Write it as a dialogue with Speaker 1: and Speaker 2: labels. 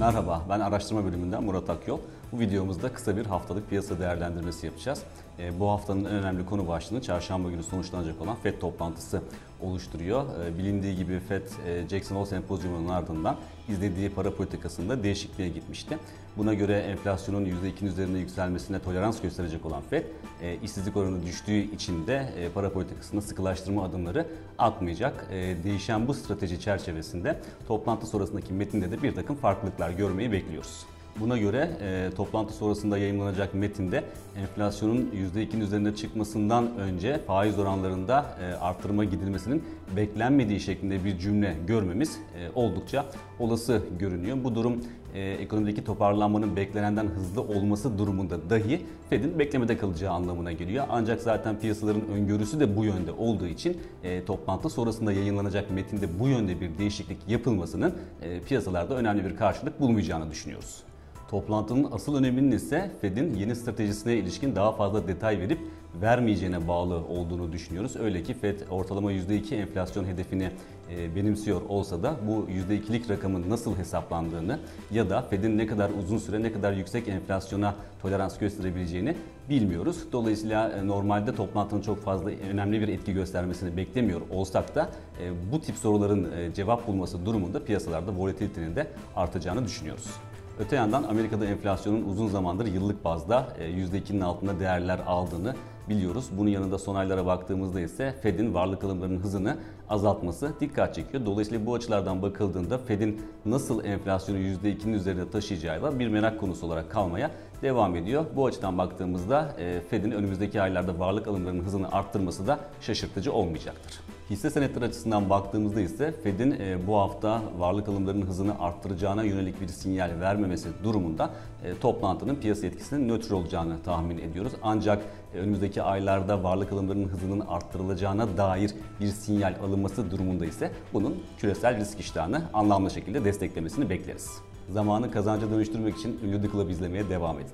Speaker 1: Merhaba, ben araştırma bölümünden Murat Akyol. Bu videomuzda kısa bir haftalık piyasa değerlendirmesi yapacağız. E, bu haftanın en önemli konu başlığını çarşamba günü sonuçlanacak olan FED toplantısı oluşturuyor. E, bilindiği gibi FED, e, Jackson Hole Sempozyumu'nun ardından izlediği para politikasında değişikliğe gitmişti. Buna göre enflasyonun %2'nin üzerinde yükselmesine tolerans gösterecek olan FED, e, işsizlik oranı düştüğü için de e, para politikasında sıkılaştırma adımları atmayacak. E, değişen bu strateji çerçevesinde toplantı sonrasındaki metinde de bir takım farklılıklar görmeyi bekliyoruz. Buna göre e, toplantı sonrasında yayınlanacak metinde enflasyonun %2'nin üzerinde çıkmasından önce faiz oranlarında e, artırma gidilmesinin beklenmediği şeklinde bir cümle görmemiz e, oldukça olası görünüyor. Bu durum e, ekonomideki toparlanmanın beklenenden hızlı olması durumunda dahi Fed'in beklemede kalacağı anlamına geliyor. Ancak zaten piyasaların öngörüsü de bu yönde olduğu için e, toplantı sonrasında yayınlanacak metinde bu yönde bir değişiklik yapılmasının e, piyasalarda önemli bir karşılık bulmayacağını düşünüyoruz. Toplantının asıl öneminin ise Fed'in yeni stratejisine ilişkin daha fazla detay verip vermeyeceğine bağlı olduğunu düşünüyoruz. Öyle ki Fed ortalama %2 enflasyon hedefini e, benimsiyor olsa da bu %2'lik rakamın nasıl hesaplandığını ya da Fed'in ne kadar uzun süre ne kadar yüksek enflasyona tolerans gösterebileceğini bilmiyoruz. Dolayısıyla e, normalde toplantının çok fazla önemli bir etki göstermesini beklemiyor olsak da e, bu tip soruların cevap bulması durumunda piyasalarda volatilitenin de artacağını düşünüyoruz. Öte yandan Amerika'da enflasyonun uzun zamandır yıllık bazda %2'nin altında değerler aldığını biliyoruz. Bunun yanında son aylara baktığımızda ise Fed'in varlık alımlarının hızını azaltması dikkat çekiyor. Dolayısıyla bu açılardan bakıldığında Fed'in nasıl enflasyonu %2'nin üzerinde taşıyacağı bir merak konusu olarak kalmaya devam ediyor. Bu açıdan baktığımızda Fed'in önümüzdeki aylarda varlık alımlarının hızını arttırması da şaşırtıcı olmayacaktır. Hisse senetleri açısından baktığımızda ise Fed'in e, bu hafta varlık alımlarının hızını arttıracağına yönelik bir sinyal vermemesi durumunda e, toplantının piyasa etkisinin nötr olacağını tahmin ediyoruz. Ancak e, önümüzdeki aylarda varlık alımlarının hızının arttırılacağına dair bir sinyal alınması durumunda ise bunun küresel risk iştahını anlamlı şekilde desteklemesini bekleriz. Zamanı kazanca dönüştürmek için ünlü The izlemeye devam edin.